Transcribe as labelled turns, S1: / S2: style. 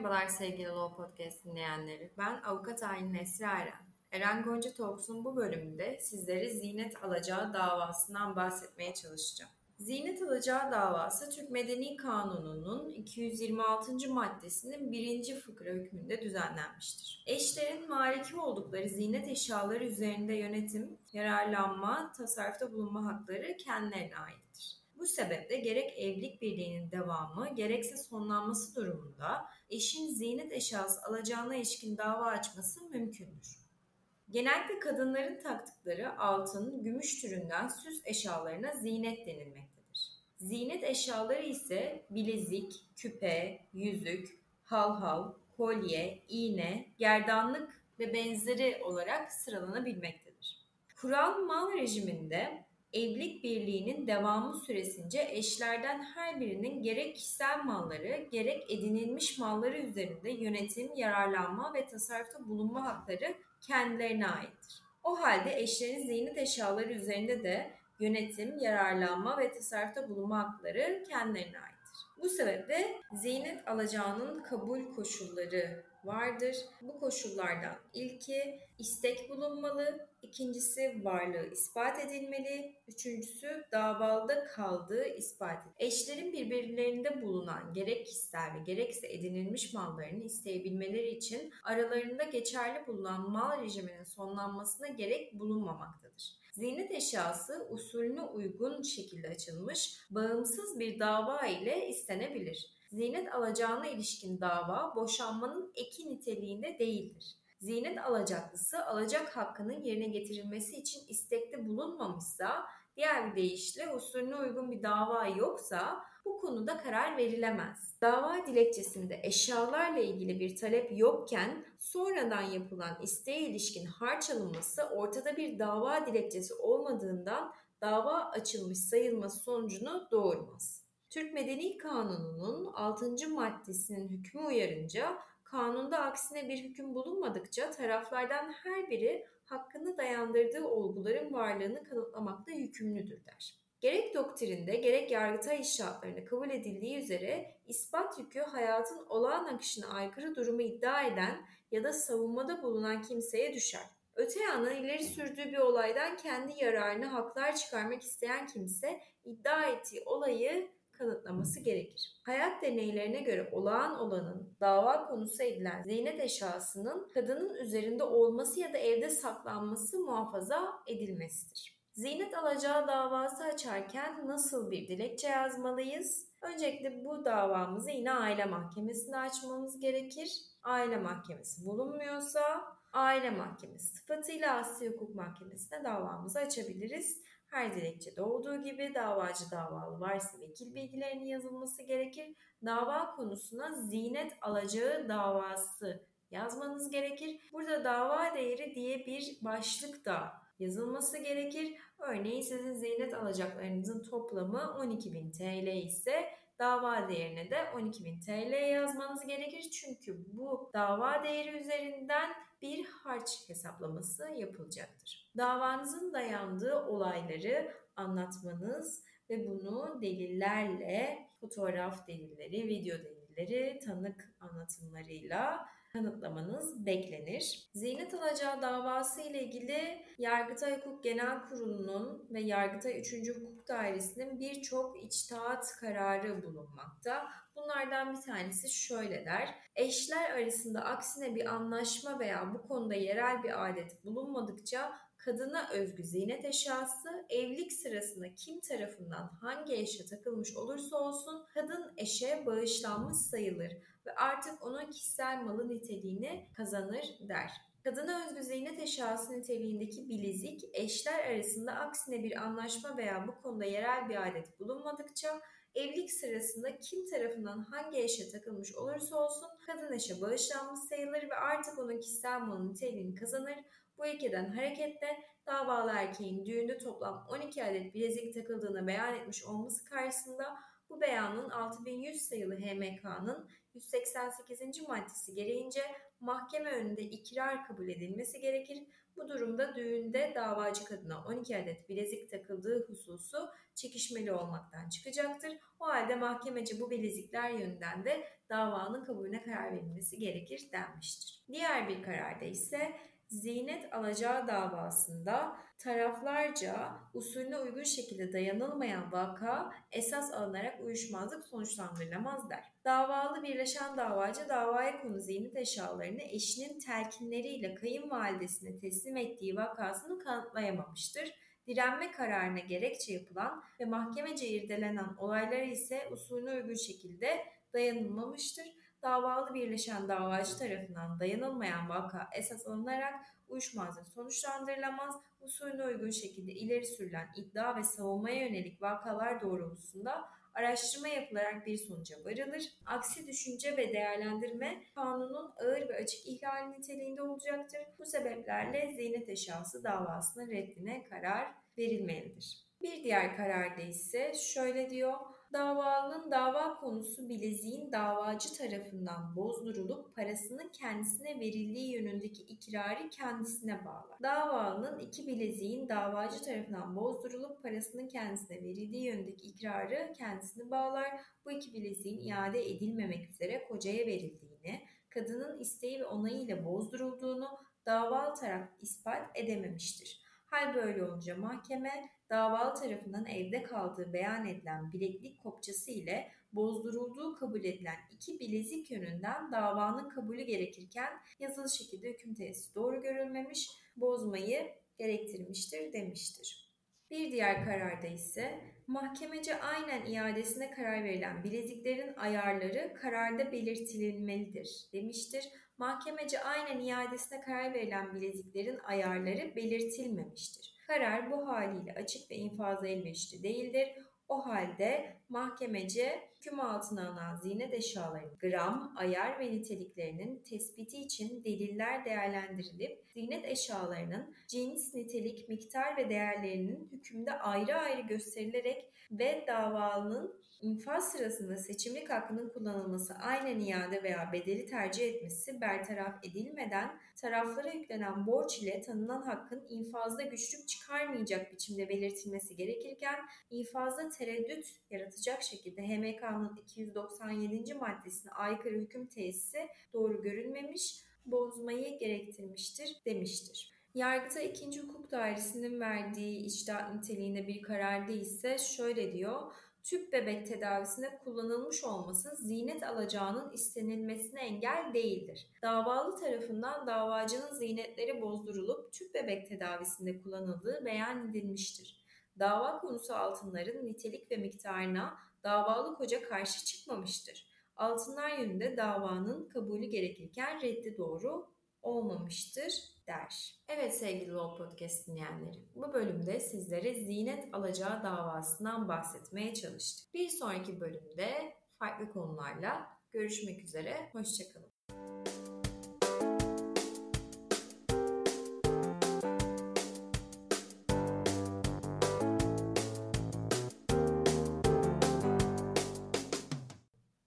S1: Merhabalar sevgili Law Podcast dinleyenleri. Ben avukat Aylin Nesri Eren. Eren Gonca Talks'un bu bölümünde sizlere Zinet Alacağı davasından bahsetmeye çalışacağım. Zinet alacağı davası Türk Medeni Kanunu'nun 226. maddesinin birinci fıkra hükmünde düzenlenmiştir. Eşlerin maliki oldukları zinet eşyaları üzerinde yönetim, yararlanma, tasarrufta bulunma hakları kendilerine aittir. Bu sebeple gerek evlilik birliğinin devamı gerekse sonlanması durumunda eşin zinet eşyası alacağına ilişkin dava açması mümkündür. Genellikle kadınların taktıkları altın, gümüş türünden süs eşyalarına zinet denilmektedir. Zinet eşyaları ise bilezik, küpe, yüzük, halhal, kolye, iğne, gerdanlık ve benzeri olarak sıralanabilmektedir. Kural mal rejiminde evlilik birliğinin devamı süresince eşlerden her birinin gerek kişisel malları gerek edinilmiş malları üzerinde yönetim, yararlanma ve tasarrufta bulunma hakları kendilerine aittir. O halde eşlerin ziynet eşyaları üzerinde de yönetim, yararlanma ve tasarrufta bulunma hakları kendilerine aittir. Bu sebeple ziynet alacağının kabul koşulları vardır. Bu koşullardan ilki istek bulunmalı, ikincisi varlığı ispat edilmeli, üçüncüsü davalıda kaldığı ispat edilmeli. Eşlerin birbirlerinde bulunan gerek kişisel ve gerekse edinilmiş mallarını isteyebilmeleri için aralarında geçerli bulunan mal rejiminin sonlanmasına gerek bulunmamaktadır. Ziynet eşyası usulüne uygun şekilde açılmış, bağımsız bir dava ile istenebilir. Ziynet alacağına ilişkin dava boşanmanın eki niteliğinde değildir. Ziynet alacaklısı alacak hakkının yerine getirilmesi için istekte bulunmamışsa, diğer bir deyişle usulüne uygun bir dava yoksa bu konuda karar verilemez. Dava dilekçesinde eşyalarla ilgili bir talep yokken sonradan yapılan isteğe ilişkin harç alınması ortada bir dava dilekçesi olmadığından dava açılmış sayılması sonucunu doğurmaz. Türk Medeni Kanunu'nun 6. maddesinin hükmü uyarınca kanunda aksine bir hüküm bulunmadıkça taraflardan her biri hakkını dayandırdığı olguların varlığını kanıtlamakta yükümlüdür der. Gerek doktrinde gerek yargıtay işaretlerinde kabul edildiği üzere ispat yükü hayatın olağan akışına aykırı durumu iddia eden ya da savunmada bulunan kimseye düşer. Öte yandan ileri sürdüğü bir olaydan kendi yararını haklar çıkarmak isteyen kimse iddia ettiği olayı kanıtlaması gerekir. Hayat deneylerine göre olağan olanın dava konusu edilen zeynet eşyasının kadının üzerinde olması ya da evde saklanması muhafaza edilmesidir. Ziynet alacağı davası açarken nasıl bir dilekçe yazmalıyız? Öncelikle bu davamızı yine aile mahkemesinde açmamız gerekir. Aile mahkemesi bulunmuyorsa aile mahkemesi sıfatıyla Asya Hukuk Mahkemesi'ne davamızı açabiliriz. Her dilekçede olduğu gibi davacı davalı varsa vekil bilgilerinin yazılması gerekir. Dava konusuna zinet alacağı davası yazmanız gerekir. Burada dava değeri diye bir başlık da yazılması gerekir. Örneğin sizin zinet alacaklarınızın toplamı 12.000 TL ise dava değerine de 12.000 TL yazmanız gerekir. Çünkü bu dava değeri üzerinden bir harç hesaplaması yapılacaktır. Davanızın dayandığı olayları anlatmanız ve bunu delillerle, fotoğraf delilleri, video delilleri, tanık anlatımlarıyla kanıtlamanız beklenir. Zinet alacağı davası ile ilgili Yargıtay Hukuk Genel Kurulu'nun ve Yargıtay 3. Hukuk Dairesi'nin birçok içtihat kararı bulunmakta. Bunlardan bir tanesi şöyle der. Eşler arasında aksine bir anlaşma veya bu konuda yerel bir adet bulunmadıkça kadına özgü zinet eşyası evlilik sırasında kim tarafından hangi eşe takılmış olursa olsun kadın eşe bağışlanmış sayılır ve artık onun kişisel malı niteliğini kazanır der. Kadına özgü ziynet eşyası niteliğindeki bilezik eşler arasında aksine bir anlaşma veya bu konuda yerel bir adet bulunmadıkça evlilik sırasında kim tarafından hangi eşe takılmış olursa olsun kadın eşe bağışlanmış sayılır ve artık onun kişisel malı niteliğini kazanır. Bu ilkeden hareketle davalı erkeğin düğünde toplam 12 adet bilezik takıldığını beyan etmiş olması karşısında bu beyanın 6100 sayılı HMK'nın 188. maddesi gereğince mahkeme önünde ikrar kabul edilmesi gerekir. Bu durumda düğünde davacı kadına 12 adet bilezik takıldığı hususu çekişmeli olmaktan çıkacaktır. O halde mahkemece bu bilezikler yönünden de davanın kabulüne karar verilmesi gerekir denmiştir. Diğer bir kararda ise zinet alacağı davasında taraflarca usulüne uygun şekilde dayanılmayan vaka esas alınarak uyuşmazlık sonuçlandırılamaz der. Davalı birleşen davacı davaya konu zinet eşyalarını eşinin telkinleriyle kayınvalidesine teslim ettiği vakasını kanıtlayamamıştır. Direnme kararına gerekçe yapılan ve mahkemece irdelenen olaylara ise usulüne uygun şekilde dayanılmamıştır davalı birleşen davacı tarafından dayanılmayan vaka esas alınarak uyuşmazlık sonuçlandırılamaz, usulüne uygun şekilde ileri sürülen iddia ve savunmaya yönelik vakalar doğrultusunda araştırma yapılarak bir sonuca varılır. Aksi düşünce ve değerlendirme kanunun ağır ve açık ihlali niteliğinde olacaktır. Bu sebeplerle ziynet eşyası davasının reddine karar verilmelidir. Bir diğer kararda ise şöyle diyor, davalının dava konusu bileziğin davacı tarafından bozdurulup parasının kendisine verildiği yönündeki ikrarı kendisine bağlar. Davalının iki bileziğin davacı tarafından bozdurulup parasının kendisine verildiği yönündeki ikrarı kendisini bağlar. Bu iki bileziğin iade edilmemek üzere kocaya verildiğini, kadının isteği ve onayıyla bozdurulduğunu davalı taraf ispat edememiştir. Hal böyle olunca mahkeme davalı tarafından evde kaldığı beyan edilen bileklik kopçası ile bozdurulduğu kabul edilen iki bilezik yönünden davanın kabulü gerekirken yazılı şekilde hüküm tesisi doğru görülmemiş, bozmayı gerektirmiştir demiştir. Bir diğer kararda ise mahkemece aynen iadesine karar verilen bileziklerin ayarları kararda belirtilmelidir demiştir. Mahkemece aynen iadesine karar verilen bileziklerin ayarları belirtilmemiştir. Karar bu haliyle açık ve infazla elverişli değildir. O halde mahkemece hüküm altına alınan ziynet eşyalarının gram, ayar ve niteliklerinin tespiti için deliller değerlendirilip ziynet eşyalarının cins, nitelik, miktar ve değerlerinin hükümde ayrı ayrı gösterilerek ve davalının infaz sırasında seçimlik hakkının kullanılması aynen iade veya bedeli tercih etmesi bertaraf edilmeden taraflara yüklenen borç ile tanınan hakkın infazda güçlük çıkarmayacak biçimde belirtilmesi gerekirken infazda tereddüt yaratacak şekilde HMK'nın 297. maddesine aykırı hüküm tesisi doğru görülmemiş, bozmayı gerektirmiştir demiştir. Yargıta 2. Hukuk Dairesi'nin verdiği içtihat niteliğinde bir kararda ise şöyle diyor tüp bebek tedavisinde kullanılmış olması zinet alacağının istenilmesine engel değildir. Davalı tarafından davacının zinetleri bozdurulup tüp bebek tedavisinde kullanıldığı beyan edilmiştir. Dava konusu altınların nitelik ve miktarına davalı koca karşı çıkmamıştır. Altınlar yönünde davanın kabulü gerekirken reddi doğru olmamıştır der. Evet sevgili Law Podcast dinleyenleri, bu bölümde sizlere zinet alacağı davasından bahsetmeye çalıştık. Bir sonraki bölümde farklı konularla görüşmek üzere, hoşçakalın.